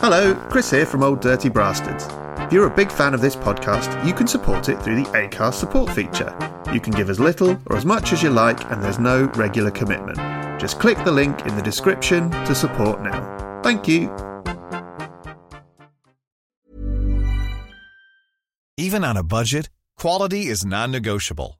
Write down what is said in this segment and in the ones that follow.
Hello, Chris here from Old Dirty Brasstards. If you're a big fan of this podcast, you can support it through the ACAST support feature. You can give as little or as much as you like, and there's no regular commitment. Just click the link in the description to support now. Thank you. Even on a budget, quality is non-negotiable.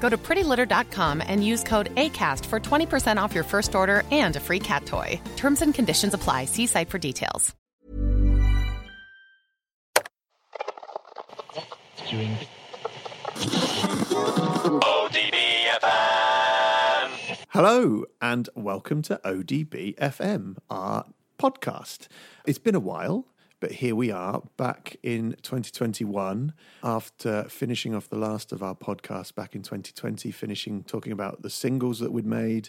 Go to prettylitter.com and use code ACAST for 20% off your first order and a free cat toy. Terms and conditions apply. See site for details. ODBFM! Hello, and welcome to ODBFM, our podcast. It's been a while, but here we are back in 2021 after finishing off the last of our podcasts back in 2020, finishing talking about the singles that we'd made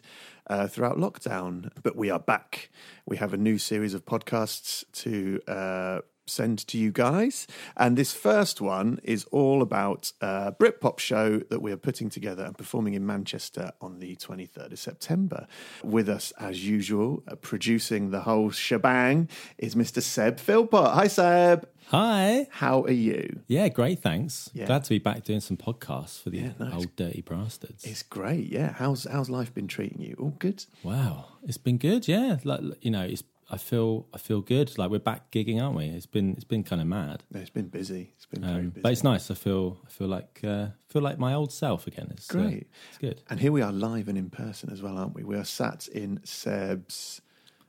uh, throughout lockdown. But we are back. We have a new series of podcasts to. Uh, send to you guys. And this first one is all about a Britpop show that we are putting together and performing in Manchester on the 23rd of September. With us, as usual, uh, producing the whole shebang is Mr. Seb Philpott. Hi, Seb. Hi. How are you? Yeah, great. Thanks. Yeah. Glad to be back doing some podcasts for the Yeah, nice. old dirty brasstards. It's great. Yeah. How's how's life been treating you? All good. wow, it's been good. Yeah, like you know, it's I feel I feel good. Like we're back gigging, aren't we? It's been it's been kind of mad, No, it's been busy. It's been very um, busy. but it's nice. I feel I feel like uh, feel like my old self again. It's uh, Great. it's good. And here we are live and in person as well, aren't we? We are sat in Seb's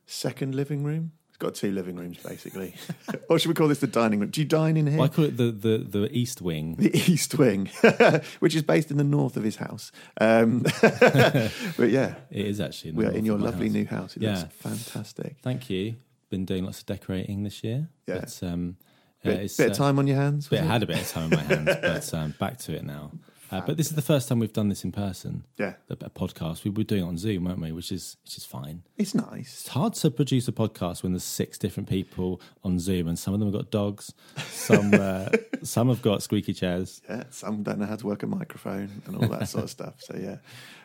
second living room. Got two living rooms, basically. or should we call this the dining room? Do you dine in here? Well, I call it the the the east wing. the East Wing, which is based in the north of his house. Um, but yeah, It is actually. we are in your lovely house. new house. It Yeah. looks fantastic. Thank you. Been doing lots of decorating this year. Yeah. But, um, uh, Bit, it's, bit uh, of time on your hands. Bit, it? had a bit of time on my hands, but um, back to it now. Uh, but this is the first time we've done this in person. Yeah. a, a podcast. We were doing it on Zoom, weren't we? Which is which is fine. It's nice. It's hard to produce a podcast when there's six different people on Zoom, and some of them have got dogs, some uh, some have got squeaky chairs. Yeah, some don't know how to work a microphone and all that sort of stuff. So yeah,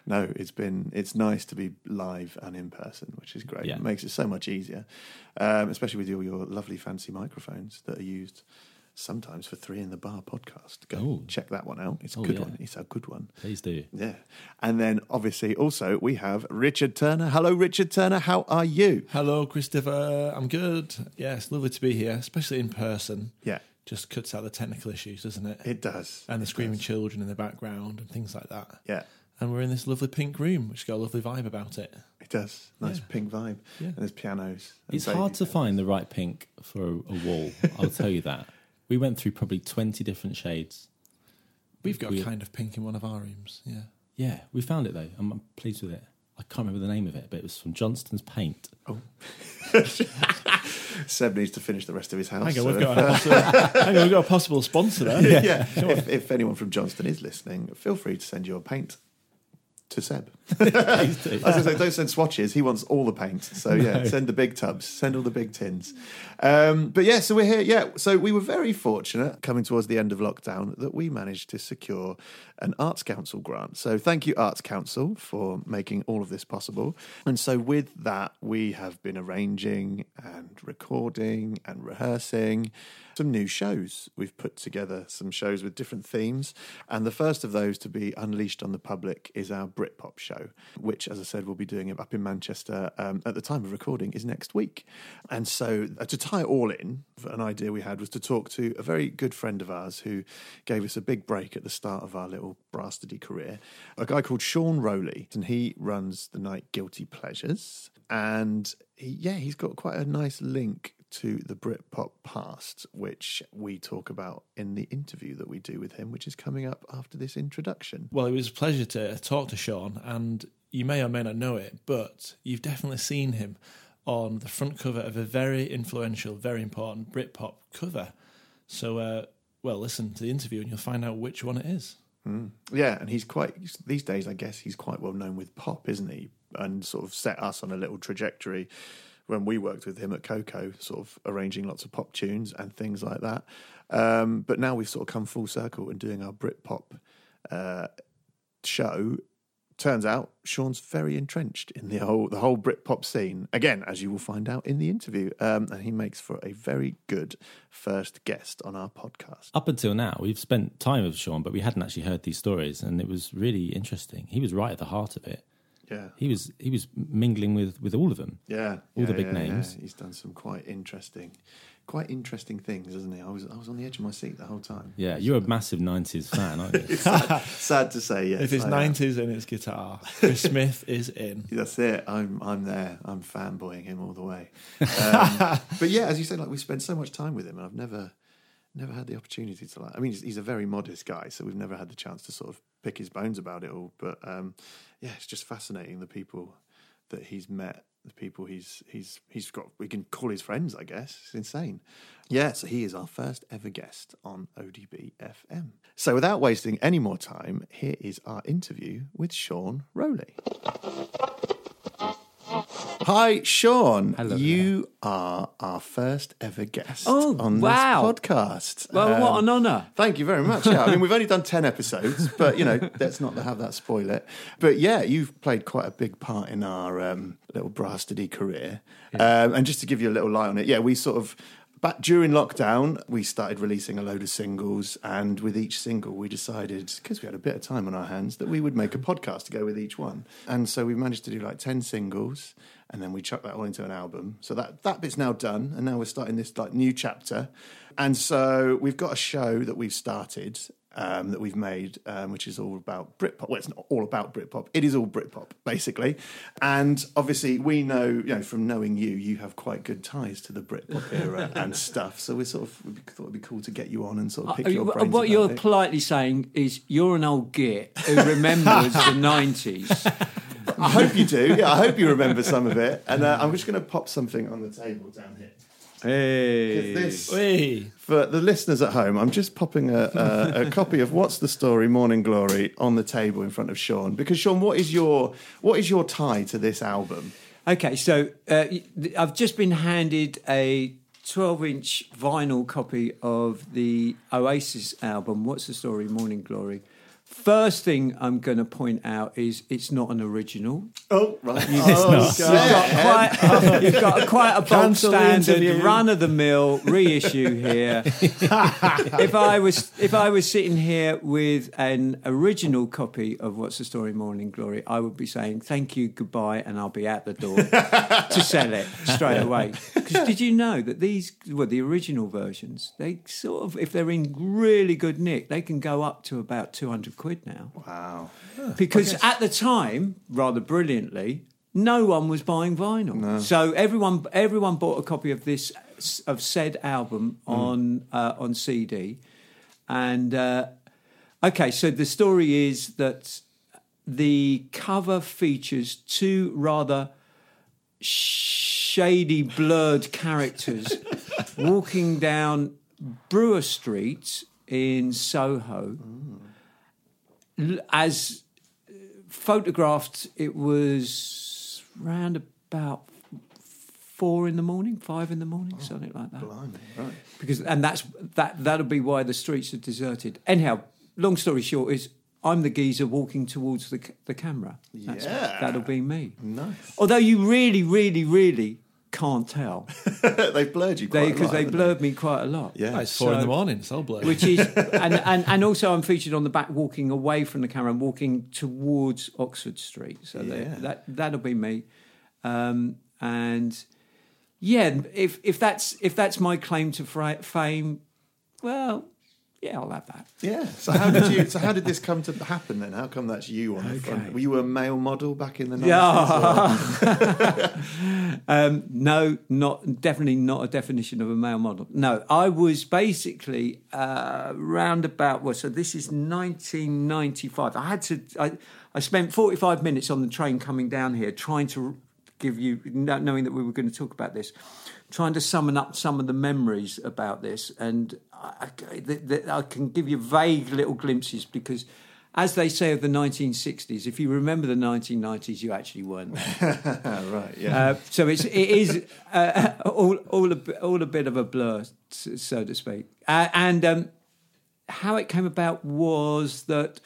no, it's been it's nice to be live and in person, which is great. Yeah. It makes it so much easier, um, especially with all your lovely fancy microphones that are used sometimes for Three in the Bar podcast. Go Ooh. check that one out. It's a Oh, good yeah. one. It's a good one. Please do. Yeah, and then obviously also we have Richard Turner. Hello, Richard Turner. How are you? Hello, Christopher. I'm good. Yeah, it's lovely to be here, especially in person. Yeah, Just cuts out the technical issues, doesn't it? it does. and the It screaming does. children in the background and things like that. Yeah. And we're in this lovely pink room, which got a lovely vibe about it. It does. Nice Yeah. pink vibe. Yeah. And there's pianos. and It's hard to pianos. find the right pink for a, a wall. I'll tell you that. We went through probably twenty different shades. We've got We- kind of pink in one of our rooms. Yeah. Yeah, we found it though. I'm, I'm pleased with it. I can't remember the name of it, but it was from Johnstone's Paint. Oh. Seb needs to finish the rest of his house. Hang on, so we've got, a possible, hang on, we've got a possible sponsor there. yeah. If, if anyone from Johnston is listening, feel free to send your paint to Seb. Please do. I was going to say, don't send swatches. He wants all the paint. So yeah, send the big tubs. Send all the big tins. Um, but yeah, so we're here. Yeah, so we were very fortunate coming towards the end of lockdown that we managed to secure an Arts Council grant. So thank you, Arts Council, for making all of this possible. And so with that, we have been arranging and recording and rehearsing some new shows. We've put together some shows with different themes. And the first of those to be unleashed on the public is our Britpop show, which, as I said, we'll be doing it up in Manchester um, at the time of recording is next week. And so, uh, to tie it all in, an idea we had was to talk to a very good friend of ours who gave us a big break at the start of our little brastardy career, a guy called Sean Rowley, and he runs the night Guilty Pleasures. And he, yeah, he's got quite a nice link to the Britpop past, which we talk about in the interview that we do with him, which is coming up after this introduction. Well, it was a pleasure to talk to Sean, and you may or may not know it, but you've definitely seen him on the front cover of a very influential, very important Britpop cover. So, uh, well, listen to the interview and you'll find out which one it is. Yeah, and he's quite these days. I guess he's quite well known with pop, isn't he? And sort of set us on a little trajectory when we worked with him at KOKO, sort of arranging lots of pop tunes and things like that. Um, but now we've sort of come full circle and doing our Britpop uh, show. Turns out Sean's very entrenched in the whole the whole Britpop scene. Again, as you will find out in the interview, um, and he makes for a very good first guest on our podcast. Up until now, we've spent time with Sean, but we hadn't actually heard these stories, and it was really interesting. He was right at the heart of it. Yeah, He was he was mingling with with all of them. Yeah, All the big yeah, names. yeah. He's done some quite interesting, quite interesting things, hasn't he? I was I was on the edge of my seat the whole time. Yeah, you're a massive '90s fan, aren't you? sad, sad to say, yes. If it's I am. 90s and it's guitar, Chris Smith is in. That's it. I'm I'm there. I'm fanboying him all the way. Um, but yeah, as you said, like we spent so much time with him, and I've never never had the opportunity to like. I mean, he's, he's a very modest guy, so we've never had the chance to sort of pick his bones about it all. But um, yeah, it's just fascinating the people that he's met, the people he's he's he's got. We can call his friends, I guess. It's insane. Yeah, so he is our first ever guest on ODB FM. So without wasting any more time, here is our interview with Sean Rowley. Hi, Sean. Hello You are our first ever guest Oh, on wow. this podcast. Well, what Um, an honour. Thank you very much. Yeah, I mean, we've only done 10 episodes, but, you know, let's not have that spoil it. But yeah, you've played quite a big part in our um, little brastardy career. Um, and just to give you a little light on it, yeah, we sort of. Back during lockdown, we started releasing a load of singles, and with each single, we decided because we had a bit of time on our hands that we would make a podcast to go with each one. And so we managed to do like ten singles, and then we chucked that all into an album. So that that bit's now done, and now we're starting this like new chapter. And so we've got a show that we've started um, that we've made, um, which is all about Britpop. Well, it's not all about Britpop. It is all Britpop, basically. And obviously, we know, you know, from knowing you, you have quite good ties to the Britpop era and stuff. So we sort of we thought it'd be cool to get you on and sort of pick Uh, your brains. what you're it. politely saying is you're an old git who remembers the 90s. I hope you do. Yeah, I hope you remember some of it. And uh, I'm just going to pop something on the table down here. 'Cause Hey. This, Hey, For the listeners at home, I'm just popping a, a, a copy of "What's the Story: Morning Glory" on the table in front of Sean. Because Sean, what is your what is your tie to this album? Okay, so uh, I've just been handed a 12 inch vinyl copy of the Oasis album, What's the Story? Morning Glory. First thing I'm going to point out is it's not an original. Oh, right. You've got quite, you've got quite a bog standard interview. run of the mill reissue here. if I was if I was sitting here with an original copy of What's the Story Morning Glory, I would be saying thank you, goodbye, and I'll be out the door to sell it straight away. Because did you know that these well the original versions they sort of if they're in really good nick they can go up to about two hundred quid now. Wow. because at the time, rather brilliantly, no one was buying vinyl. So everyone everyone bought a copy of this of said album on uh, on CD, and uh, okay. So the story is that the cover features two rather shady, blurred characters walking down Brewer Street in Soho. L- as uh, photographed, it was round about four in the morning, five in the morning, something like that. Right. Because and that's that that'll be why the streets are deserted. Anyhow, long story short is I'm the geezer walking towards the the camera. That's, Yeah. that'll be me. Nice. Although you really, really, really can't tell They've blurred you quite a because lot, they haven't blurred me quite a lot. Yeah. It's four in So- the morning. It's all blurry. which is and, and and also I'm featured on the back walking away from the camera and walking towards Oxford Street. So Yeah. that, that that'll be me. Um, and yeah, if if that's if that's my claim to fra- fame, well, yeah, I'll have that. Yeah. So how did you? So how did this come to happen then? How come that's you on the front? Were you a male model back in the nineties? Yeah. um, no, not definitely not a definition of a male model. No, I was basically uh, round about. Well, so this is 1995. I had to. I, I spent 45 minutes on the train coming down here trying to give you, knowing that we were going to talk about this, trying to summon up some of the memories about this, and I, I, I can give you vague little glimpses because. As they say of the 1960s, if you remember the 1990s, you actually weren't there. right. Yeah. Uh, so it's it is uh, all all a bit- all a bit of a blur, so to speak. Uh, and um, how it came about was that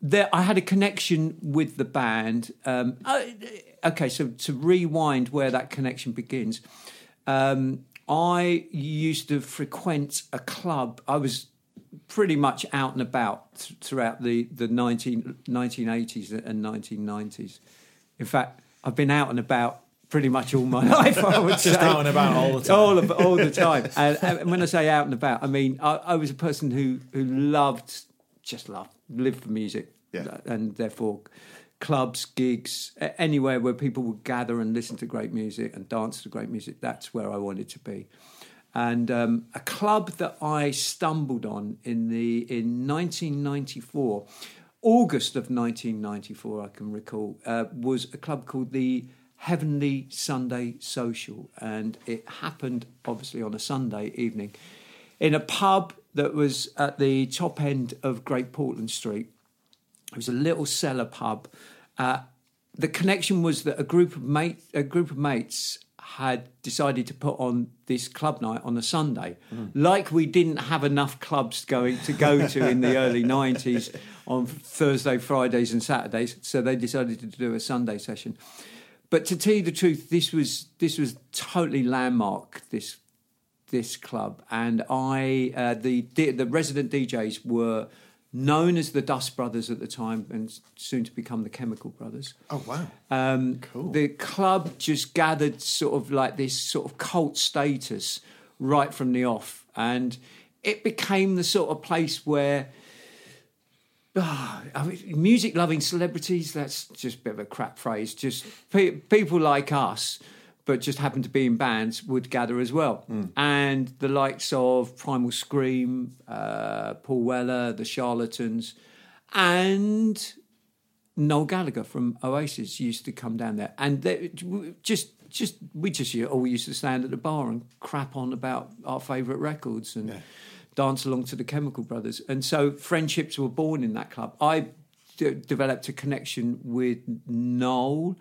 there I had a connection with the band. Um, uh, okay, so to rewind where that connection begins, um, I used to frequent a club. I was pretty much out and about th- throughout the, the 19, 1980s and 1990s. In fact, I've been out and about pretty much all my life, I would say. Just out and about all the time. All, of, all the time. And, and when I say out and about, I mean, I, I was a person who, who loved, just loved, lived for music. Yeah. And therefore, clubs, gigs, anywhere where people would gather and listen to great music and dance to great music, that's where I wanted to be. And um, a club that I stumbled on in the in 1994, August of 1994, I can recall, uh, was a club called the Heavenly Sunday Social, and it happened obviously on a Sunday evening in a pub that was at the top end of Great Portland Street. It was a little cellar pub. Uh, the connection was that a group of mate, a group of mates had decided to put on this club night on a Sunday, like we didn't have enough clubs going to go to in the early nineties on Thursday, Fridays, and Saturdays. So they decided to do a Sunday session. But to tell you the truth, this was this was totally landmark. This this club, and I uh, the the resident DJs were known as the Dust Brothers at the time, and soon to become the Chemical Brothers. oh wow. Um, Cool. The club just gathered sort of like this sort of cult status right from the off, and it became the sort of place where. Ah, I mean, music loving celebrities, that's just a bit of a crap phrase. Just pe- people like us, but just happened to be in bands, would gather as well. And the likes of Primal Scream, uh, Paul Weller, The Charlatans, and Noel Gallagher from Oasis used to come down there, and they, just just we just all used to stand at the bar and crap on about our favourite records and dance along to the Chemical Brothers, and so friendships were born in that club. I d- developed a connection with Noel,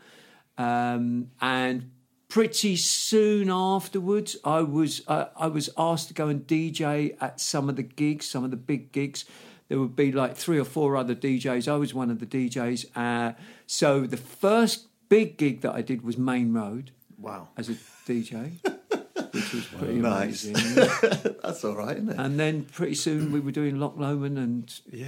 um, and pretty soon afterwards, I was uh, I was asked to go and DJ at some of the gigs, some of the big gigs. There would be like three or four other DJs. I was one of the DJs. Uh, so the first big gig that I did was Maine Road Wow. as a DJ, which was pretty Nice. amazing. That's all right, isn't it? and then pretty soon we were doing Loch Lomond and yeah.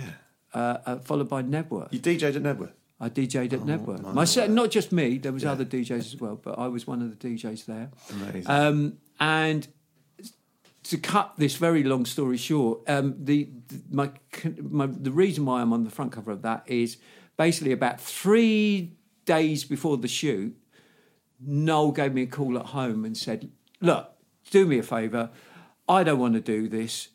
uh, uh, followed by Knebworth. You DJ'd at Knebworth. I DJ'd at Knebworth. my Myself, not just me. There was other DJs as well, but I was one of the DJs there. Amazing. Um, and to cut this very long story short, um, the, the my, my the reason why I'm on the front cover of that is basically about three days before the shoot. Noel gave me a call at home and said, "Look, do me a favour. I don't want to do this."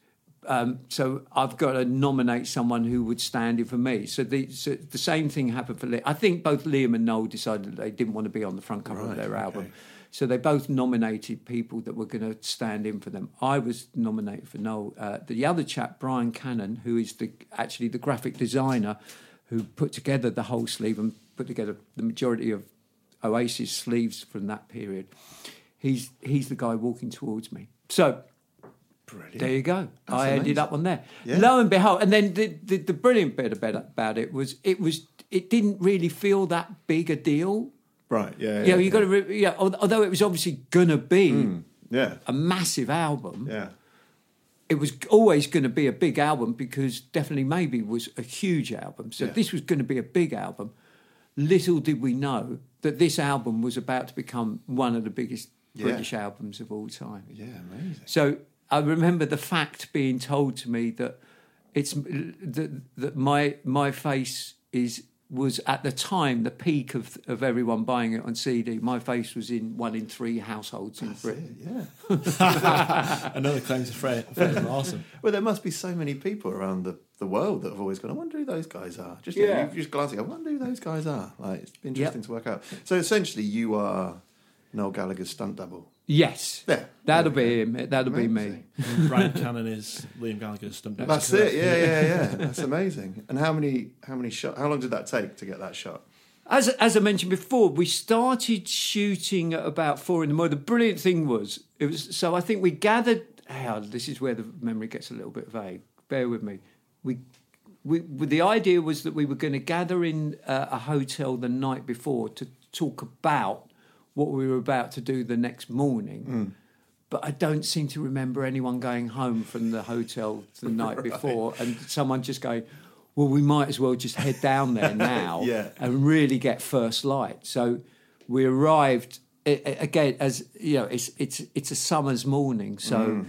Um, so I've got to nominate someone who would stand in for me. So the so the same thing happened for Liam. I think both Liam and Noel decided they didn't want to be on the front cover of Right, their okay. album. So they both nominated people that were going to stand in for them. I was nominated for Noel. Uh, the other chap, Brian Cannon, who is the actually the graphic designer who put together the whole sleeve and put together the majority of Oasis sleeves from that period. He's he's the guy walking towards me. So Brilliant. there you go. That's I ended up on there. Yeah. Lo and behold, and then the, the, the brilliant bit about, about it was it was it didn't really feel that big a deal Right. Yeah. you know, you got to, re- yeah. Although it was obviously going to be hmm, Yeah. a massive album, Yeah. it was always going to be a big album because definitely maybe was a huge album. So Yeah. this was going to be a big album. Little did we know that this album was about to become one of the biggest Yeah. British albums of all time. Yeah. Amazing. So I remember the fact being told to me that it's that, that my my face is was at the time the peak of of everyone buying it on CD. My face was in one in three households in Britain. Yeah. Another claim to fame. fame. Awesome. Well, there must be so many people around the, the world that have always gone, I wonder who those guys are. Just, yeah. Yeah. you just glancing, I wonder who those guys are. Like, it's interesting Yep. to work out. So essentially, you are Noel Gallagher's stunt double. Yes, Yeah. that'll There we be him. That'll be me. Amazing. Brian Cannon is Liam Gallagher's stump That's it. Yeah, yeah, yeah. That's amazing. And how many, how many shot? How long did that take to get that shot? As as I mentioned before, we started shooting at about four in the morning. The brilliant thing was it was so I think we gathered. Oh, this is where the memory gets a little bit vague. Bear with me. We. We, the idea was that we were going to gather in uh, a hotel the night before to talk about what we were about to do the next morning. But I don't seem to remember anyone going home from the hotel the night before and someone just going, well, we might as well just head down there now Yeah. and really get first light. So we arrived again as you know, it's it's it's a summer's morning. So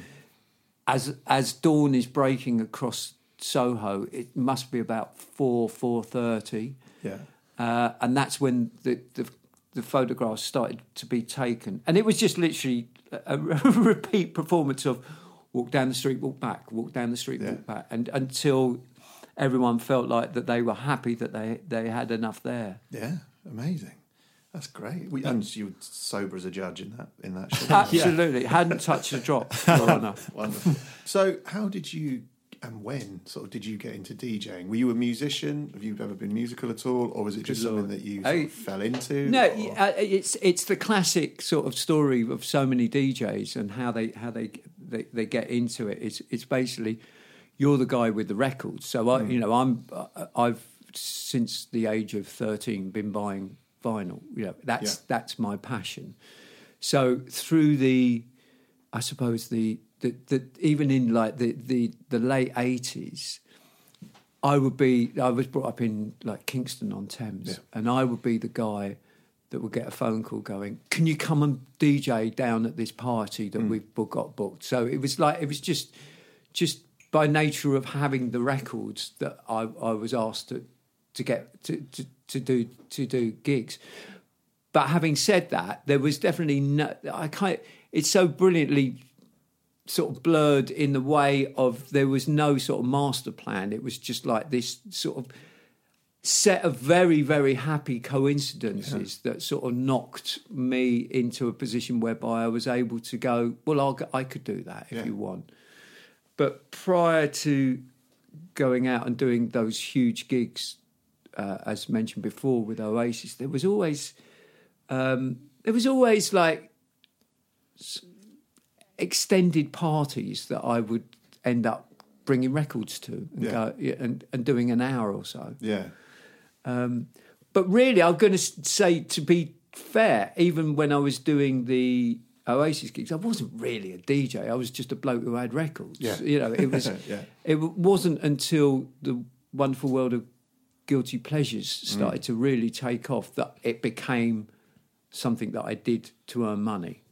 as as dawn is breaking across Soho, it must be about four four thirty Yeah. uh, and that's when the, the the photographs started to be taken, and it was just literally a, a repeat performance of walk down the street, walk back, walk down the street, Yeah. walk back, and until everyone felt like that they were happy that they they had enough there. Yeah. Amazing. That's great. We, and you were sober as a judge in that in that Show, Absolutely, hadn't touched a drop. Wonderful. So, how did you and when sort of did you get into DJing? Were you a musician? Have you ever been musical at all, or was it just something that you sort I- of fell into? No, uh, it's it's the classic sort of story of so many DJs and how they how they they, they get into it. It's it's basically you're the guy with the records. So I, you know, I'm uh, I've since the age of thirteen been buying vinyl. You know, that's Yeah. that's my passion. So through the, I suppose the the, the even in like the the, the late eighties. I would be. I was brought up in like Kingston on Thames, Yeah. and I would be the guy that would get a phone call going, "Can you come and DJ down at this party that mm. we've got booked?" So it was like it was just, just by nature of having the records that I, I was asked to to get to, to, to do to do gigs. But having said that, there was definitely no. I can't. It's so brilliantly sort of blurred in the way of there was no sort of master plan. It was just like this sort of set of very very happy coincidences that sort of knocked me into a position whereby I was able to go. Well, I'll, I could do that if Yeah. you want. But prior to going out and doing those huge gigs, uh, as mentioned before with Oasis, there was always um, there was always like extended parties that I would end up bringing records to and, Yeah. go, and, and doing an hour or so. yeah, um, But really, I'm going to say, to be fair, even when I was doing the Oasis gigs, I wasn't really a DJ. I was just a bloke who had records. Yeah. You know, it was. Yeah. It wasn't until the wonderful world of guilty pleasures mm. started to really take off that it became something that I did to earn money.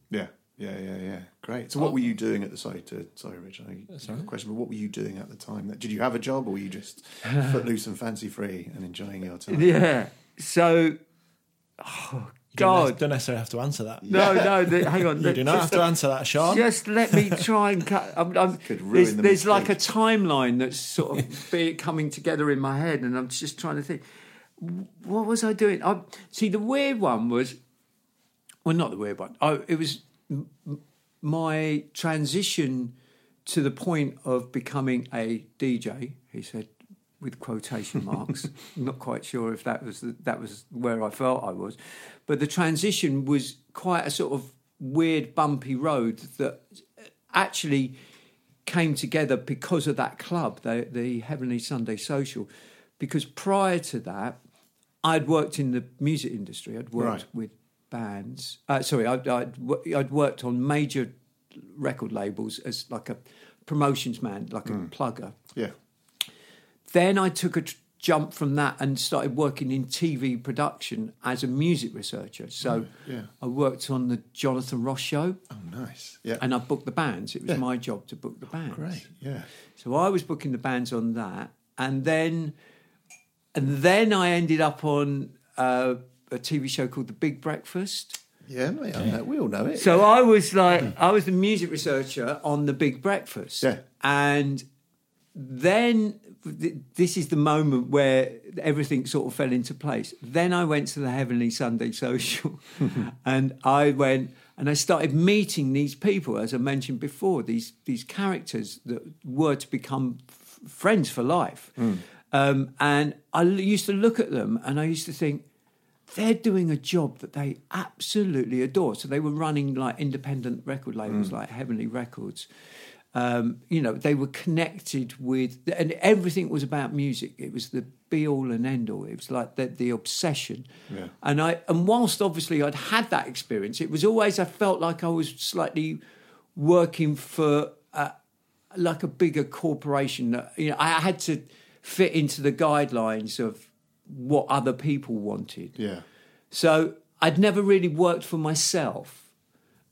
Yeah, yeah, yeah, yeah. Great. So, what were oh. you doing at the sorry to sorry, Rich? I have a question. But what were you doing at the time? Did you have a job, or were you just footloose and fancy free and enjoying your time? Yeah. So, oh, God. Don't necessarily have to answer that. No, no, the, hang on. You do not have to answer that, Sean. Just let me try and cut. I'm, I'm, Could ruin there's the there's like a timeline that's sort of be, coming together in my head, and I'm just trying to think. What was I doing? I see the weird one was, well, not the weird one. I, it was m- m- my transition to the point of becoming a DJ. He said, with quotation marks. Not quite sure if that was the, that was where I felt I was, but the transition was quite a sort of weird, bumpy road that actually came together because of that club, the, the Heavenly Sunday Social. Because prior to that, I'd worked in the music industry. I'd worked Right. with bands. Uh, sorry, I'd, I'd, I'd worked on major record labels as like a promotions man, like a plugger. Yeah. Then I took a tr- jump from that and started working in TV production as a music researcher. So yeah. I worked on the Jonathan Ross show Oh, nice. Yeah. and I booked the bands. It was Yeah. my job to book the bands. Great. Yeah. So I was booking the bands on that, and then, and then I ended up on uh, a TV show called The Big Breakfast. Yeah, mate, I know. we all know it. So I was like, I was the music researcher on The Big Breakfast, Yeah. and then th- this is the moment where everything sort of fell into place. Then I went to the Heavenly Sunday Social, and I went and I started meeting these people, as I mentioned before, these these characters that were to become f- friends for life. Um, and I l- used to look at them, and I used to think. They're doing a job that they absolutely adore. So they were running like independent record labels like Heavenly Records um, you know, they were connected with, and everything was about music. It was the be all and end all. It was like the, the obsession. Yeah. And I, and whilst obviously I'd had that experience, it was always I felt like I was slightly working for uh, like a bigger corporation. That, you know, I had to fit into the guidelines of what other people wanted. yeah. So I'd never really worked for myself.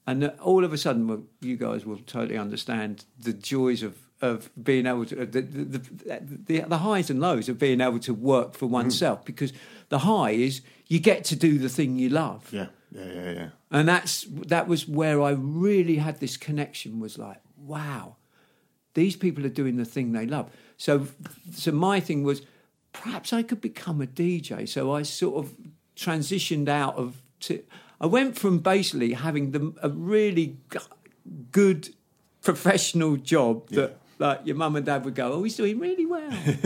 And all of a sudden, well, you guys will totally understand the joys of, of being able to, the, the, the, the highs and lows of being able to work for mm-hmm. oneself. Because the high is you get to do the thing you love. Yeah. Yeah. Yeah. Yeah. And that's that was where I really had this connection. Was like, wow, these people are doing the thing they love. So, so my thing was, perhaps I could become a DJ. So I sort of transitioned out of. To, I went from basically having the, a really g- good professional job that. Like your mum and dad would go, oh, he's doing really well.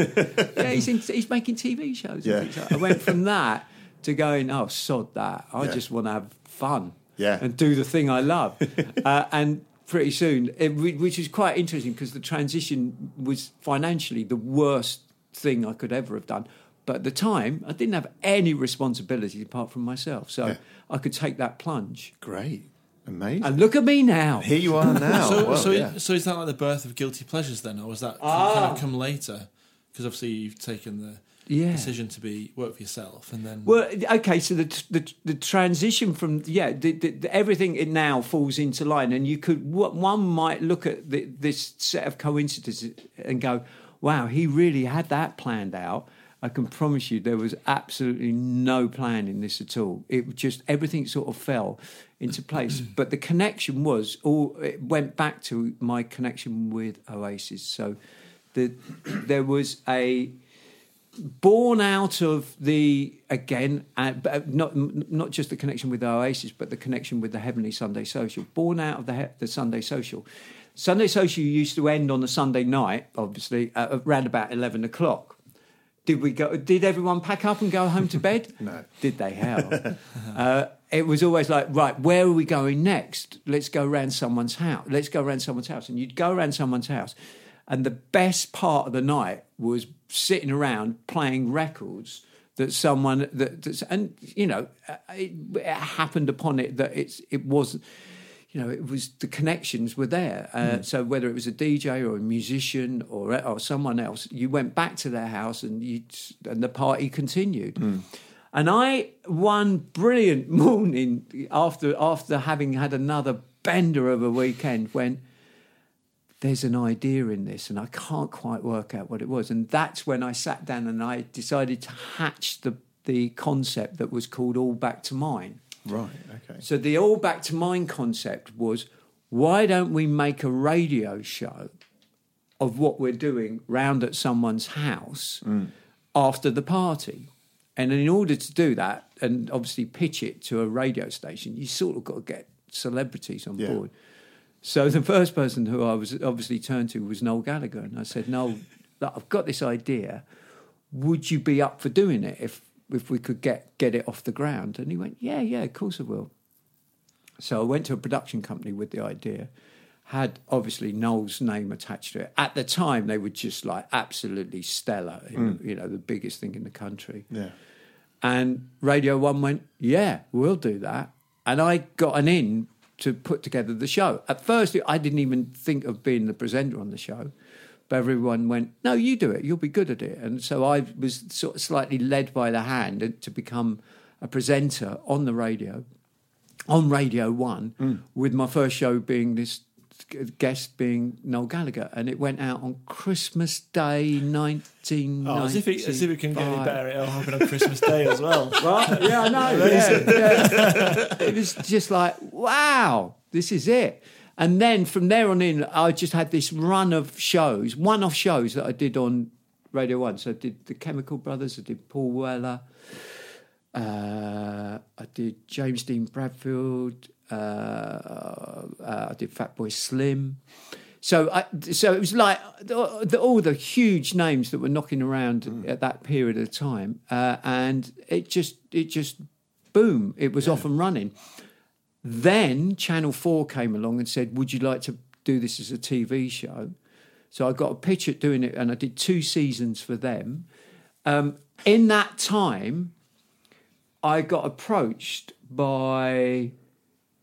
yeah, he's in, he's making TV shows. Yeah. like. I went from that to going, oh, sod that. I Yeah. just want to have fun Yeah. and do the thing I love. uh, and pretty soon, it, which is quite interesting because the transition was financially the worst thing I could ever have done. But at the time, I didn't have any responsibility apart from myself. So Yeah. I could take that plunge. Great. Amazing. And look at me now. Here you are now. So, Well, so, yeah. so is that like the birth of guilty pleasures then, or was that Ah. kind of come later? Because obviously you've taken the Yeah. decision to be work for yourself, and then Well, okay, so the the, the transition from yeah, the, the, the, everything it now falls into line, and you could one might look at the, this set of coincidences and go, "Wow, he really had that planned out." I can promise you, there was absolutely no plan in this at all. It just everything sort of fell into place, but the connection was all. It went back to my connection with Oasis. So, the there was a born out of the again uh, uh, not not just the connection with Oasis but the connection with the Heavenly Sunday Social born out of the he- the Sunday Social Sunday Social used to end on a Sunday night obviously at around about 11 o'clock. Did we go did everyone pack up and go home to bed? No. did they? Hell. Uh, it was always like right where are we going next? Let's go around someone's house let's go around someone's house. And you'd go around someone's house. And the best part of the night was sitting around playing records that someone that and you know uh, it, it happened upon it that it's it was you know it was the connections were there uh, so whether it was a DJ or a musician or or someone else you went back to their house and you and the party continued and I one brilliant morning after after having had another bender of a weekend went there's an idea in this and I can't quite work out what it was. And that's when I sat down and I decided to hatch the, the concept that was called All Back to Mine. Right. Okay. So the All Back to Mine concept was why don't we make a radio show of what we're doing round at someone's house mm. after the party? And in order to do that and obviously pitch it to a radio station, you sort of got to get celebrities on Yeah. board. So the first person who I was obviously turned to was Noel Gallagher, and I said, "Noel, I've got this idea. Would you be up for doing it if if we could get get it off the ground?" And he went, "Yeah, yeah, of course I will." So I went to a production company with the idea. Had obviously Noel's name attached to it. At the time, they were just like absolutely stellar. You know, mm. the biggest thing in the country. Yeah. And Radio One went, yeah, we'll do that. and I got an in to put together the show. At first, I didn't even think of being the presenter on the show. But everyone went, "No, you do it. You'll be good at it." And so I was sort of slightly led by the hand to become a presenter on the radio, on Radio One, mm. with my first show being this guest being Noel Gallagher, and it went out on Christmas Day, nineteen. Oh, as if it, as if it can get any better. It'll happen on Christmas Day as well. Right? Yeah, I know. yeah, yeah. It was just like, wow, this is it. And then from there on in, I just had this run of shows, one-off shows that I did on Radio One. So I did the Chemical Brothers, I did Paul Weller, uh, I did James Dean Bradfield, uh, uh, I did Fatboy Slim. So, I, so it was like the, the, all the huge names that were knocking around at that period of time, uh, and it just, it just, boom, it was off and running. Then Channel Four came along and said, "Would you like to do this as a TV show?" So I got a pitch at doing it, and I did two seasons for them. Um, in that time, I got approached by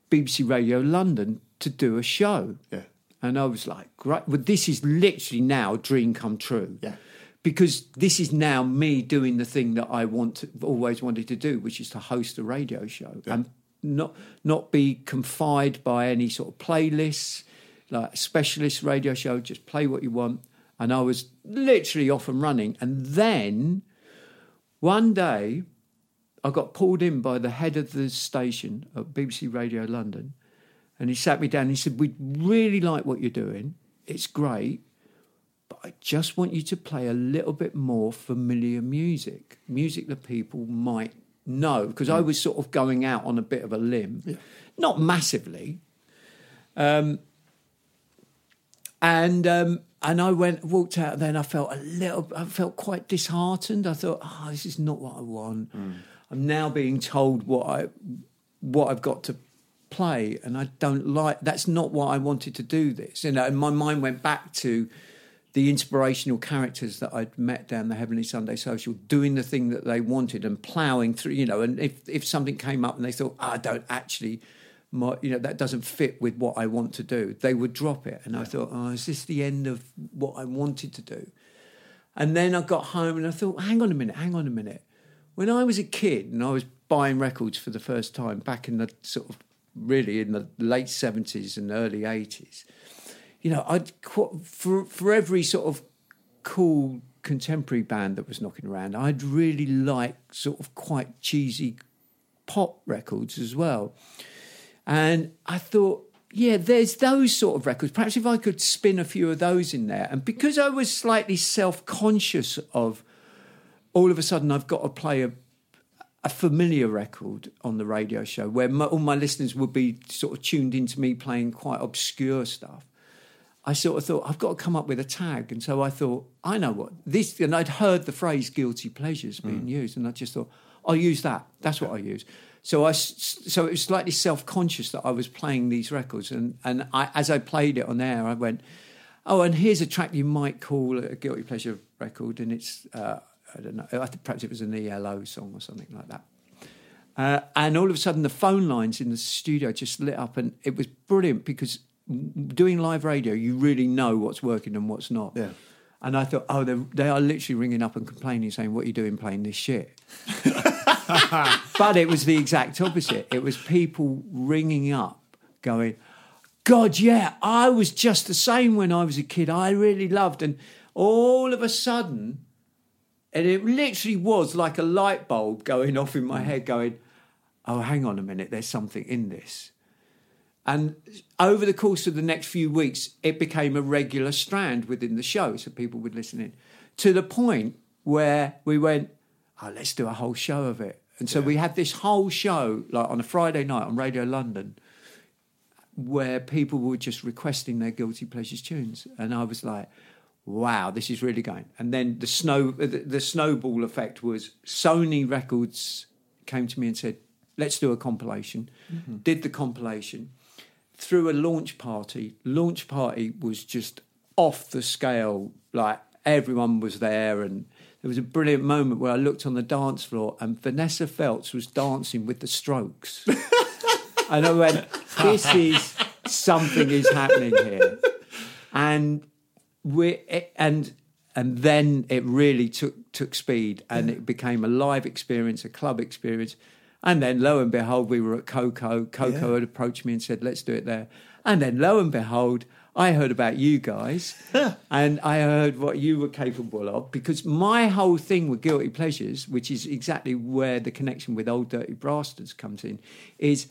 BBC Radio London to do a show. Yeah. And I was like, great. Well, this is literally now a dream come true. Yeah. Because this is now me doing the thing that I want to, always wanted to do, which is to host a radio show and not not be confined by any sort of playlists, like a specialist radio show. Just play what you want. And I was literally off and running. And then one day, I got pulled in by the head of the station at BBC Radio London, and he sat me down and he said, We'd really like what you're doing. It's great, but I just want you to play a little bit more familiar music, music that people might know. Because I was sort of going out on a bit of a limb, not massively. Um, and um, and I went walked out. And then I felt a little. I felt quite disheartened. I thought, oh, this is not what I want. I'm now being told what I what I've got to play, and I don't like. That's not what I wanted to do. This, you know. And my mind went back to the inspirational characters that I'd met down the Heavenly Sunday Social, doing the thing that they wanted and ploughing through. You know, and if if something came up and they thought, oh, I don't actually. My, you know that doesn't fit with what I want to do. They would drop it, and I thought, "Oh, is this the end of what I wanted to do?" And then I got home and I thought, hang on a minute, hang on a minute. When I was a kid and I was buying records for the first time back in the sort of really in the late 70s and early 80s, you know, I'd for, for every sort of cool contemporary band that was knocking around, I'd really like sort of quite cheesy pop records as well. And I thought, yeah, there's those sort of records. Perhaps if I could spin a few of those in there. And because I was slightly self conscious of all of a sudden I've got to play a, a familiar record on the radio show where my, all my listeners would be sort of tuned into me playing quite obscure stuff. I sort of thought I've got to come up with a tag, and so I thought I know what this. And I'd heard the phrase "guilty pleasures" being used, and I just thought I'll use that. That's what I use. So I, so it was slightly self-conscious that I was playing these records, and and I, as I played it on air, I went, "Oh, and here's a track you might call a guilty pleasure record, and it's uh, I don't know, I think perhaps it was an ELO song or something like that." Uh, and all of a sudden, the phone lines in the studio just lit up, and it was brilliant because doing live radio, you really know what's working and what's not. Yeah. And I thought, oh, they are literally ringing up and complaining, saying, "What are you doing playing this shit?" but it was the exact opposite. It was people ringing up, going, "God, yeah, I was just the same when I was a kid. I really loved." And all of a sudden, and it literally was like a light bulb going off in my mm. head, going, "Oh, hang on a minute, there's something in this." And over the course of the next few weeks, it became a regular strand within the show, so people would listen in to the point where we went, oh, let's do a whole show of it. And so we had this whole show, like on a Friday night on Radio London, where people were just requesting their guilty pleasures tunes, and I was like, "Wow, this is really going." And then the snow, the, the snowball effect was Sony Records came to me and said, "Let's do a compilation." Mm-hmm. Did the compilation through a launch party. Launch party was just off the scale. Like everyone was there, and there was a brilliant moment where I looked on the dance floor, and Vanessa Feltz was dancing with the Strokes. and I went, "This is something is happening here," and we and and then it really took took speed, and it became a live experience, a club experience, and then lo and behold, we were at KOKO. KOKO had approached me and said, "Let's do it there," and then lo and behold. I heard about you guys and I heard what you were capable of because my whole thing with Guilty Pleasures, which is exactly where the connection with Old Dirty Brasstards comes in, is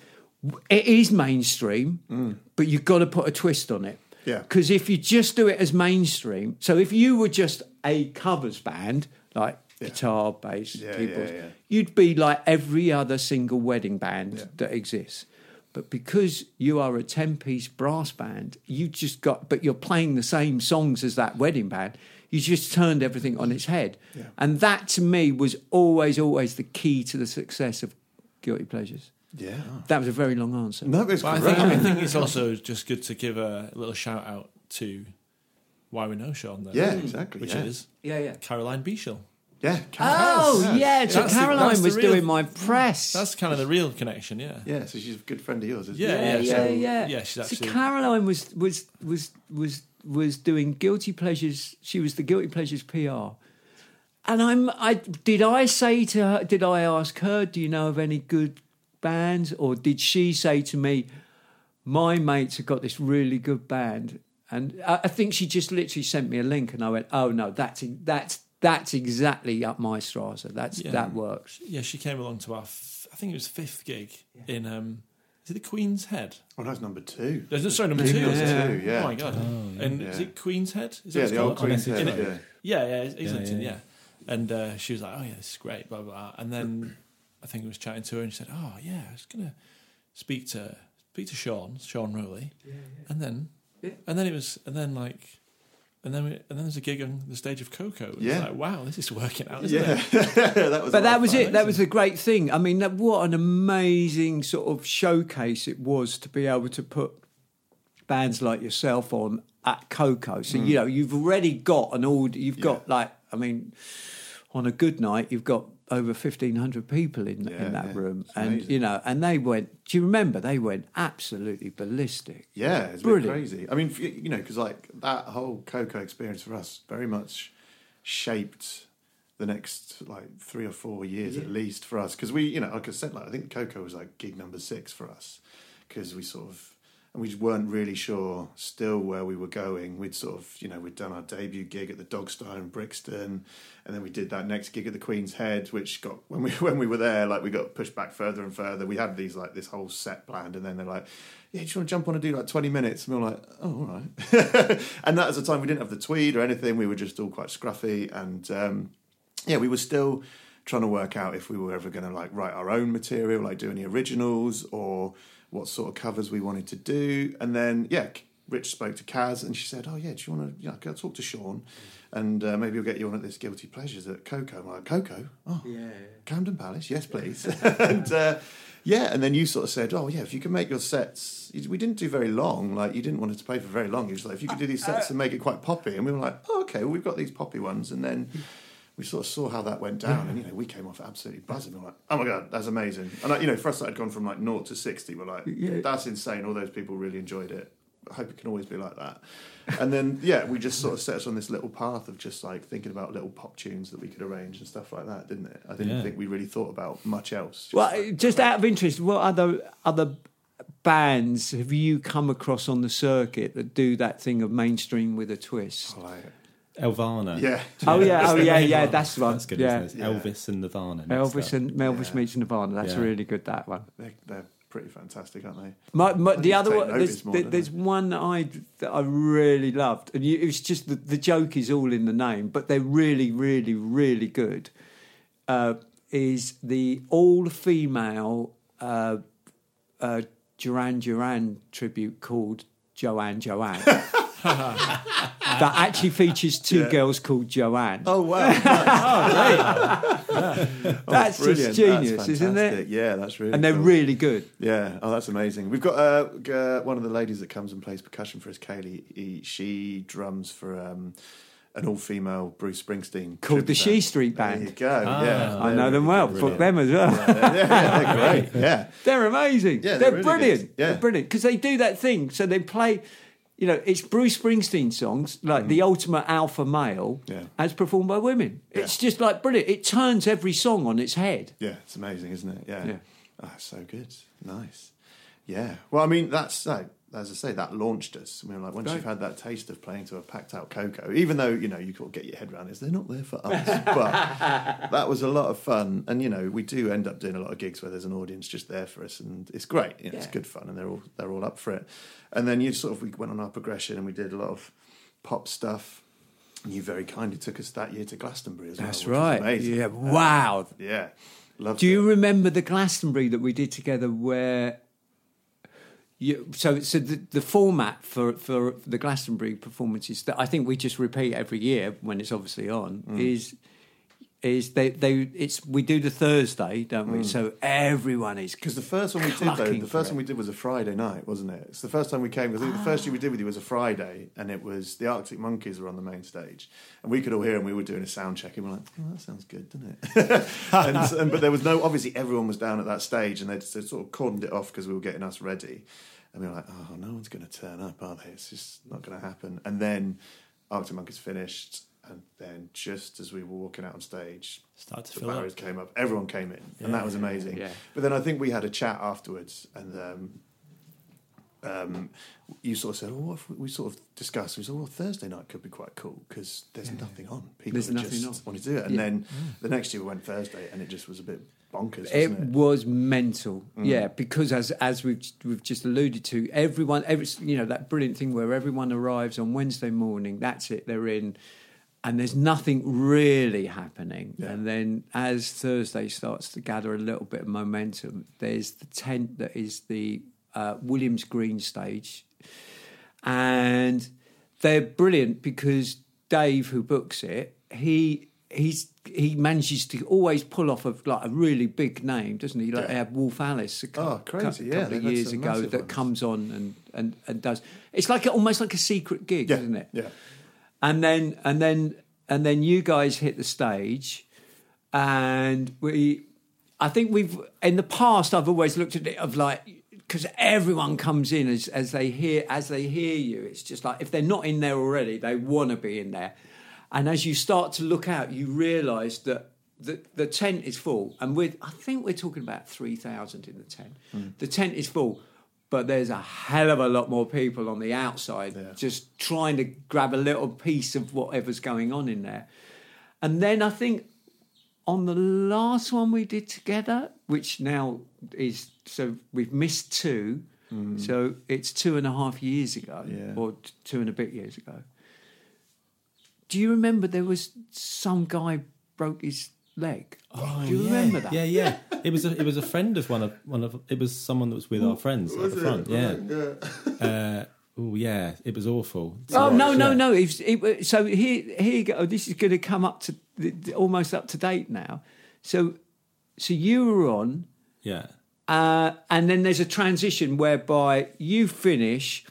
it is mainstream, mm. but you've got to put a twist on it. Yeah. Because if you just do it as mainstream, so if you were just a covers band, like guitar, bass, Yeah, keyboards, yeah, yeah. you'd be like every other single wedding band that exists. But because you are a 10 piece brass band, you just got, but you're playing the same songs as that wedding band, you just turned everything on its head. And that to me was always, always the key to the success of Guilty Pleasures. Yeah. That was a very long answer. No, it's But I think, I think it's also just good to give a little shout out to why we know Sean. Then, Yeah, exactly, Which yeah. is Yeah, yeah. Caroline Beashel. Yeah. Oh, yeah. So That's Caroline that's the was real- doing my press. That's kind of the real connection. Yeah. Yeah, so she's a good friend of yours, isn't Yeah, she? yeah, yeah, yeah, so- yeah. yeah, she's actually- So Caroline was was was was was doing guilty pleasures. She was the guilty pleasures PR, and I'm. I did I say to her? Did I ask her? Do you know of any good bands? Or did she say to me, "My mates have got this really good band"? And I, I think she just literally sent me a link, and I went, "Oh no, that's that's that's exactly up my strata. That's Yeah. that works." Yeah, she came along to our, f- I think it was fifth gig in, um, is it the Queen's Head? Oh, that's number two. There's no, sorry, number two. Number two, yeah. Oh my god! and is it Queen's Head? Is that Yeah, the old called? Queen's Honestly, Head. Yeah. Yeah, yeah, it's Islington, yeah. yeah. And uh, she was like, "Oh yeah, this is great," blah blah. blah. And then I think I was chatting to her, and she said, "Oh yeah, I was gonna speak to speak to Sean, Sean Rowley." And then, and then it was, and then like, and then we, and then there's a gig on the stage of KOKO. It's Yeah. like, wow, this is working out, isn't Yeah, it? that was. But that was fun. it. That was a great thing. I mean, that, what an amazing sort of showcase it was to be able to put bands like yourself on at KOKO. So Mm. you know you've already got an order. You've got like, I mean, on a good night, you've got over fifteen hundred people in Yeah, in that yeah. room, It's and amazing. you know, and they went. Do you remember? They went absolutely ballistic. Yeah, it's Brilliant. crazy. I mean, you know, because like that whole KOKO experience for us very much shaped the next like three or four years at least for us. Because we, you know, like I said, like I think KOKO was like gig number six for us because we sort of and we weren't really sure still where we were going. We'd sort of, you know, we'd done our debut gig at the Dogstar in Brixton, and then we did that next gig at the Queen's Head, which got when we when we were there, like we got pushed back further and further. We had these like this whole set planned, and then they're like, "Yeah, do you want to jump on and do like twenty minutes?" And we were like, "Oh, all right." and that was the time we didn't have the tweed or anything. We were just all quite scruffy, and um, yeah, we were still trying to work out if we were ever going to like write our own material, like do any originals or what sort of covers we wanted to do. And then, yeah, Rich spoke to Kaz and she said, "Oh yeah, do you want to? Yeah, go talk to Sean, and uh, maybe we'll get you on at this Guilty Pleasures at KOKO." I'm like, "KOKO? Oh, yeah, Camden Palace, yes, please." and uh, yeah, and then you sort of said, "Oh yeah, if you can make your sets." We didn't do very long. Like you didn't want it to play for very long. You was like, "If you could do these sets and make it quite poppy," and we were like, "Oh, okay, well we've got these poppy ones," and then we sort of saw how that went down, and you know, we came off absolutely buzzing. We were like, "Oh my god, that's amazing!" And like, you know, for us, that had gone from like naught to sixty. We're like, "That's insane!" All those people really enjoyed it. I hope it can always be like that. And then, yeah, we just sort of set us on this little path of just like thinking about little pop tunes that we could arrange and stuff like that, didn't it? I didn't Yeah. think we really thought about much else. Just Well, like- just out of interest, what other other bands have you come across on the circuit that do that thing of mainstream with a twist? like, Elvana. yeah, Oh yeah, oh yeah, yeah. That's the one. That's good, yeah. isn't it? Elvis and Nirvana. next Elvis and Elvis Yeah. meets Nirvana. That's Yeah. really good. That one. they're, they're pretty fantastic, aren't they? My, my, the other one, there's, more, there's one that I that I really loved, and you, it was just the, the joke is all in the name, but they're really, really, really good. Uh, is the all female uh, uh, Duran Duran tribute called Joanne Joanne. that actually features two girls called Joanne. Oh wow, That's brilliant! just genius, That's isn't it? Yeah, that's really And they're cool. really good. Yeah, oh, that's amazing. We've got uh, uh, one of the ladies that comes and plays percussion for us, Kaylee. He, she drums for um, an all-female Bruce Springsteen Called the tribute She band. Street There Band. you go. yeah, I know them well. Fuck them as well. yeah, they're great. Yeah, They're amazing. Yeah, they're, they're really brilliant. good. Yeah. They're brilliant because they do that thing. So they play, you know, it's Bruce Springsteen songs like the ultimate alpha male, Mm. Yeah. as performed by women. It's just like brilliant. It turns every song on its head. yeah, it's amazing, isn't it? Yeah, Yeah. Oh, so good, nice. Yeah, well, I mean, that's like as I say, that launched us. I mean, like once Right. you've had that taste of playing to a packed out KOKO, even though you know you can't get your head around it, they're not there for us. but that was a lot of fun, and you know we do end up doing a lot of gigs where there's an audience just there for us, and it's great. You know, It's good fun, and they're all they're all up for it. And then you sort of we went on our progression, and we did a lot of pop stuff. And you very kindly took us that year to Glastonbury as well. That's right. amazing. Yeah. Um, wow. Yeah. Loved Do you it. remember the Glastonbury that we did together where you, so so the, the format for, for the Glastonbury performances that I think we just repeat every year when it's obviously on Mm. is is they they it's we do the Thursday, don't we? So everyone is Because Mm. the first one we did, though, the first one we did was a Friday night, wasn't it? It's the first time we came. I think the first year we did with you was a Friday, and it was the Arctic Monkeys were on the main stage, and we could all hear them. We were doing a sound check, and we we're like, "Oh, that sounds good, doesn't it?" and, and- but there was no. Obviously, everyone was down at that stage, and they just sort of cordoned it off because we were getting us ready, and we were like, "Oh, no one's going to turn up, are they? It's just not going to happen." And then Arctic Monkeys finished. And then, just as we were walking out on stage, Start to the fill up. barriers came up. Everyone came in, and that was amazing. Yeah. But then I think we had a chat afterwards, and um, um, you sort of said, "Oh, what if we, we sort of discussed?" We said, "Well, Thursday night could be quite cool because there's nothing on. People There's are nothing just on. want to do it." And Yeah. then the next year we went Thursday, and it just was a bit bonkers, It wasn't it? was mental, Mm. yeah. Because as as we've we've just alluded to, everyone, every you know that brilliant thing where everyone arrives on Wednesday morning. That's it, they're in, and there's nothing really happening. Yeah. And then as Thursday starts to gather a little bit of momentum, there's the tent that is the uh, William's Green stage, and they're brilliant because Dave, who books it, he he's he manages to always pull off a like a really big name, doesn't he? Like Yeah. Wolf Alice a cou- Oh, crazy, cou- yeah, couple of years ago that one. comes on and, and, and does. It's like almost like a secret gig, yeah, isn't it? Yeah. And then and then and then you guys hit the stage and we i think we've in the past i've always looked at it of like because everyone comes in as, as they hear as they hear you. It's just like if they're not in there already they want to be in there. And as you start to look out you realize that the, the tent is full. And with i think we're talking about 3000 in the tent. Hmm. The tent is full but there's a hell of a lot more people on the outside Yeah. just trying to grab a little piece of whatever's going on in there. And then I think on the last one we did together, which now is so we've missed two, mm. so it's two and a half years ago, Yeah. or two and a bit years ago. Do you remember there was some guy broke his leg? Oh, Do you yeah. remember that? Yeah, yeah. It was a it was a friend of one of one of it was someone that was with our friends at the front. Yeah. Uh, oh yeah, it was awful. Oh no, no, Yeah. no! It, it, so here, here you go. This is going to come up to almost up to date now. So, so you were on, Yeah. uh, and then there's a transition whereby you finish.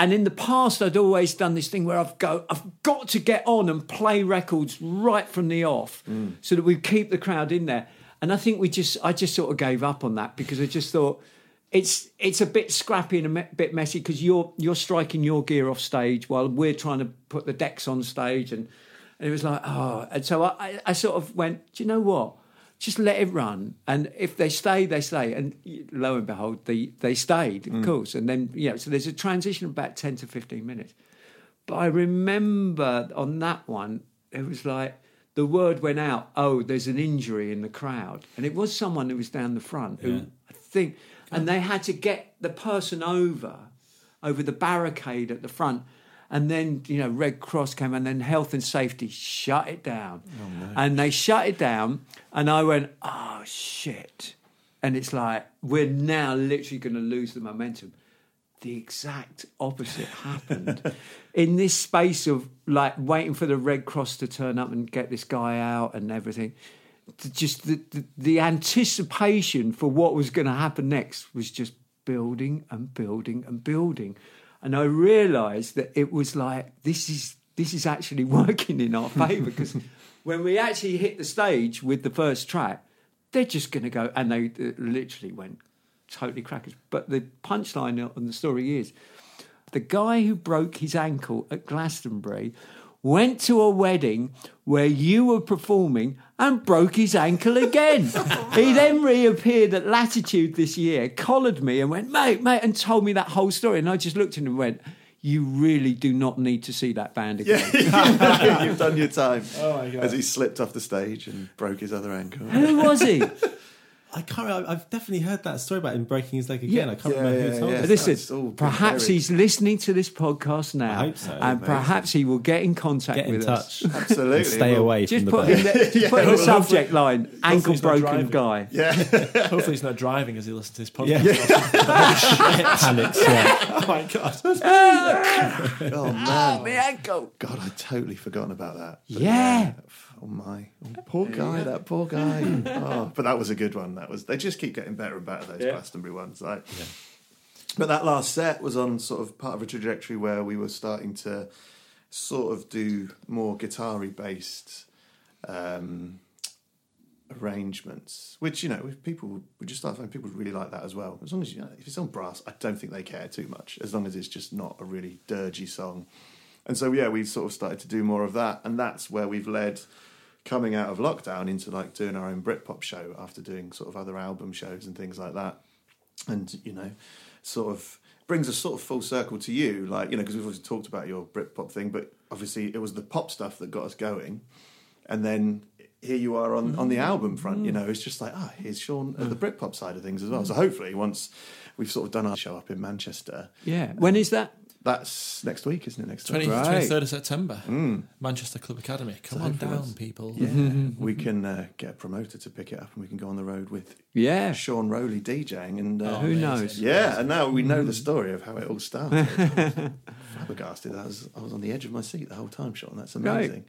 And in the past, I'd always done this thing where I've go, I've got to get on and play records right from the off, so that we keep the crowd in there. And I think we just, I just sort of gave up on that because I just thought it's it's a bit scrappy and a me- bit messy because you're you're striking your gear off stage while we're trying to put the decks on stage, and, and it was like oh, and so I, I, I sort of went, do you know what? Just let it run. And if they stay, they stay. And lo and behold, they, they stayed, of mm. course. And then, you know, so there's a transition of about 10 to 15 minutes. But I remember on that one, it was like the word went out, oh, there's an injury in the crowd. And it was someone who was down the front who I think, and they had to get the person over, over the barricade at the front. And then, you know, Red Cross came and then health and safety shut it down. Oh, and they shut it down. And I went, oh, shit. And it's like, we're now literally going to lose the momentum. The exact opposite happened. In this space of like waiting for the Red Cross to turn up and get this guy out and everything, just the, the, the anticipation for what was going to happen next was just building and building and building. And I realised that it was like this is this is actually working in our favour because when we actually hit the stage with the first track, they're just going to go, and they uh, literally went totally crackers. But the punchline on the story is the guy who broke his ankle at Glastonbury went to a wedding where you were performing and broke his ankle again. he then reappeared at Latitude this year, collared me and went, mate, mate, and told me that whole story. And I just looked at him and went, you really do not need to see that band again. Yeah, you've done your time. Oh my God. As he slipped off the stage and broke his other ankle. Who was he? I can't. remember- I've definitely heard that story about him breaking his leg again. I can't remember yeah, who told yeah. This- Listen, all perhaps buried. he's listening to this podcast now, I hope so. and Amazing. perhaps he will get in contact Get in with us. touch. Absolutely. And stay Well, away Just from put the in the, just put in the subject line: ankle broken guy. Yeah. Hopefully, he's not driving as he listens to this Yeah. podcast. Panics. Yeah. oh my god! Oh man. Oh, my ankle. God, I'd totally forgotten about that. But Yeah. Oh my, oh, poor guy, that poor guy. oh, but that was a good one. That was. They just keep getting better and better. Those Glastonbury ones. Like, but that last set was on sort of part of a trajectory where we were starting to sort of do more guitar-y based um, arrangements, which you know, if people we just start finding people really like that as well. As long as you know, if it's on brass, I don't think they care too much. As long as it's just not a really dirgy song. And so yeah, we sort of started to do more of that, and that's where we've led coming out of lockdown into like doing our own Britpop show after doing sort of other album shows and things like that. And you know, sort of brings us sort of full circle to you, like you know, because we've always talked about your Britpop thing, but obviously it was the pop stuff that got us going, and then here you are on, on the mm. album front. You mm. know, it's just like ah, here's Sean at the mm. Britpop side of things as well. So hopefully, once we've sort of done our show up in Manchester, Yeah. When um, is that? That's next week, isn't it? Next 20, week. Right. 23rd of September, Manchester Club Academy. Come on down, people. Yeah, we can uh, get a promoter to pick it up, and we can go on the road with Yeah. Sean Rowley DJing, and uh, Who knows? yeah, and now we know the story of how it all started. Flabbergasted! I was I was on the edge of my seat the whole time, Sean. That's amazing.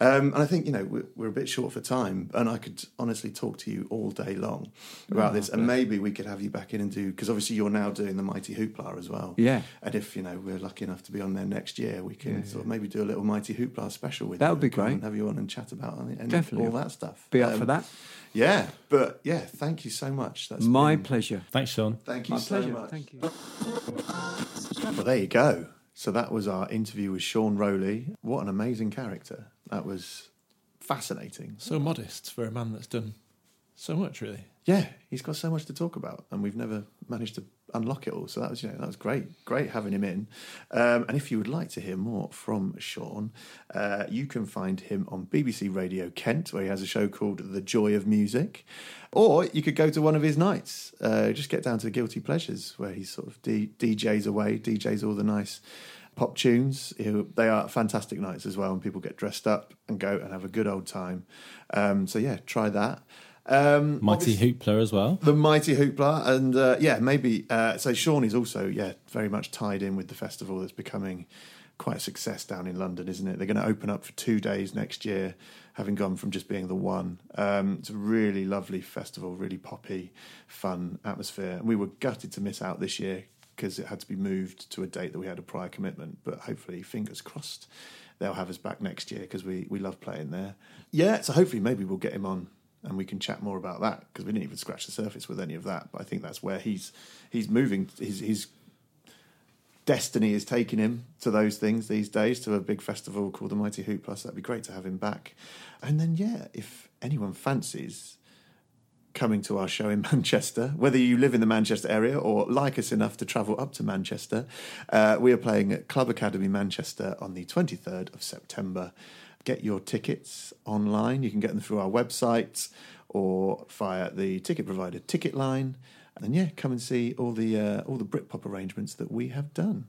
Um, and I think you know we're, we're a bit short for time, and I could honestly talk to you all day long about this, and maybe we could have you back in and do because obviously you're now doing the Mighty Hoopla as well. Yeah. and if you know we're lucky enough to be on there next year, we can sort of maybe do a little Mighty Hoopla special with That you would be great. and have you on and chat about and Definitely. all that stuff. Be up Um, for that. Yeah, but yeah, thank you so much. That's My been- pleasure. Thanks, Sean. Thank you My so pleasure. much. Thank you. Well, there you go. So that was our interview with Sean Rowley. What an amazing character. That was fascinating. So modest for a man that's done so much, really. Yeah, he's got so much to talk about, and we've never managed to unlock it all. So that was, you know, that was great, great having him in. Um, and if you would like to hear more from Sean, uh, you can find him on BBC Radio Kent, where he has a show called The Joy of Music, or you could go to one of his nights. Uh, just get down to the Guilty Pleasures, where he sort of D- DJs away, DJs all the nice pop tunes. They are fantastic nights as well, and people get dressed up and go and have a good old time. Um, so yeah, try that. Um, Mighty Hoopla as well. the mighty hoopla, and uh, yeah, maybe. Uh, so Sean is also yeah very much tied in with the festival that's becoming quite a success down in London, isn't it? They're going to open up for two days next year, having gone from just being the one. Um, it's a really lovely festival, really poppy, fun atmosphere. And we were gutted to miss out this year because it had to be moved to a date that we had a prior commitment. But hopefully, fingers crossed, they'll have us back next year because we we love playing there. Yeah, so hopefully maybe we'll get him on and we can chat more about that because we didn't even scratch the surface with any of that. But I think that's where he's he's moving. His his destiny is taking him to those things these days to a big festival called the Mighty Hoop Plus. That'd be great to have him back. And then yeah, if anyone fancies coming to our show in Manchester, whether you live in the Manchester area or like us enough to travel up to Manchester, uh, we are playing at Club Academy Manchester on the 23rd of September. Get your tickets online. You can get them through our website or via the ticket provider Ticketline. And yeah, come and see all the uh, all the Britpop arrangements that we have done.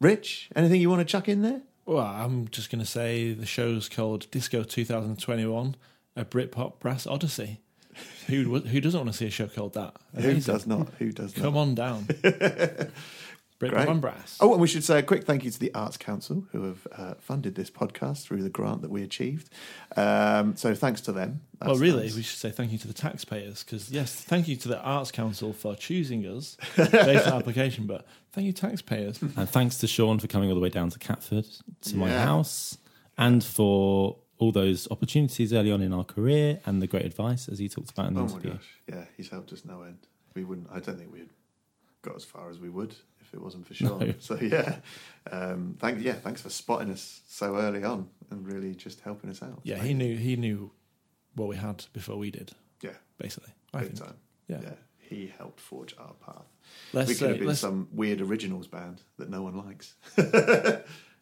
Rich, anything you want to chuck in there? Well, I'm just going to say the show's called Disco 2021, a Britpop Brass Odyssey. Who who doesn't want to see a show called that? Who does not? Who does not? Come on down. Britpop Great. and Brass. Oh, and we should say a quick thank you to the Arts Council who have uh, funded this podcast through the grant that we achieved. Um, so thanks to them. well, really, nice. we should say thank you to the taxpayers because yes, thank you to the Arts Council for choosing us based on application, but thank you taxpayers. And thanks to Sean for coming all the way down to Catford to my Yeah. house and for all those opportunities early on in our career and the great advice as he talked about in the Oh my interview. gosh, yeah, he's helped us no end. We wouldn't. I don't think we'd got as far as we would if it wasn't for Sean. No. So yeah, um, thank yeah, thanks for spotting us so early on and really just helping us out. Yeah, he knew he knew what we had before we did, Yeah, basically. I big think. time. Yeah. yeah, he helped forge our path. Let's we could have uh, been let's, some weird originals band that no one likes.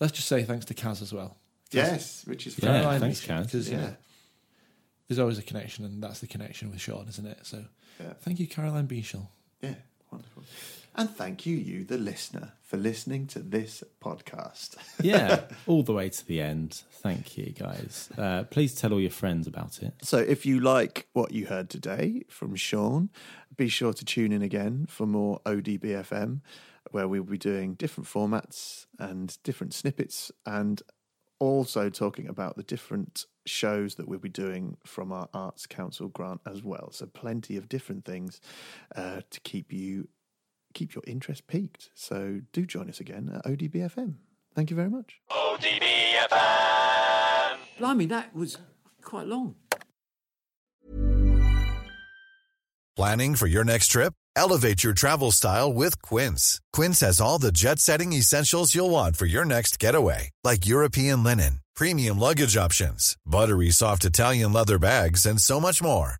let's just say thanks to Kaz as well. yes, which is Yeah, fun. thanks, Kaz. Because you Yeah. know, there's always a connection, and that's the connection with Sean, isn't it? So, Yeah. thank you, Caroline Beechel. Yeah, wonderful. And thank you, you, the listener, for listening to this podcast. yeah, all the way to the end. Thank you, guys. Uh, please tell all your friends about it. So, if you like what you heard today from Sean, be sure to tune in again for more ODBFM, where we'll be doing different formats and different snippets, and also talking about the different shows that we'll be doing from our Arts Council grant as well. So, plenty of different things uh, to keep you keep your interest peaked. So, do join us again at ODBFM. Thank you very much. ODBFM! Blimey, that was quite long. Planning for your next trip? Elevate your travel style with Quince. Quince has all the jet setting essentials you'll want for your next getaway, like European linen, premium luggage options, buttery soft Italian leather bags, and so much more.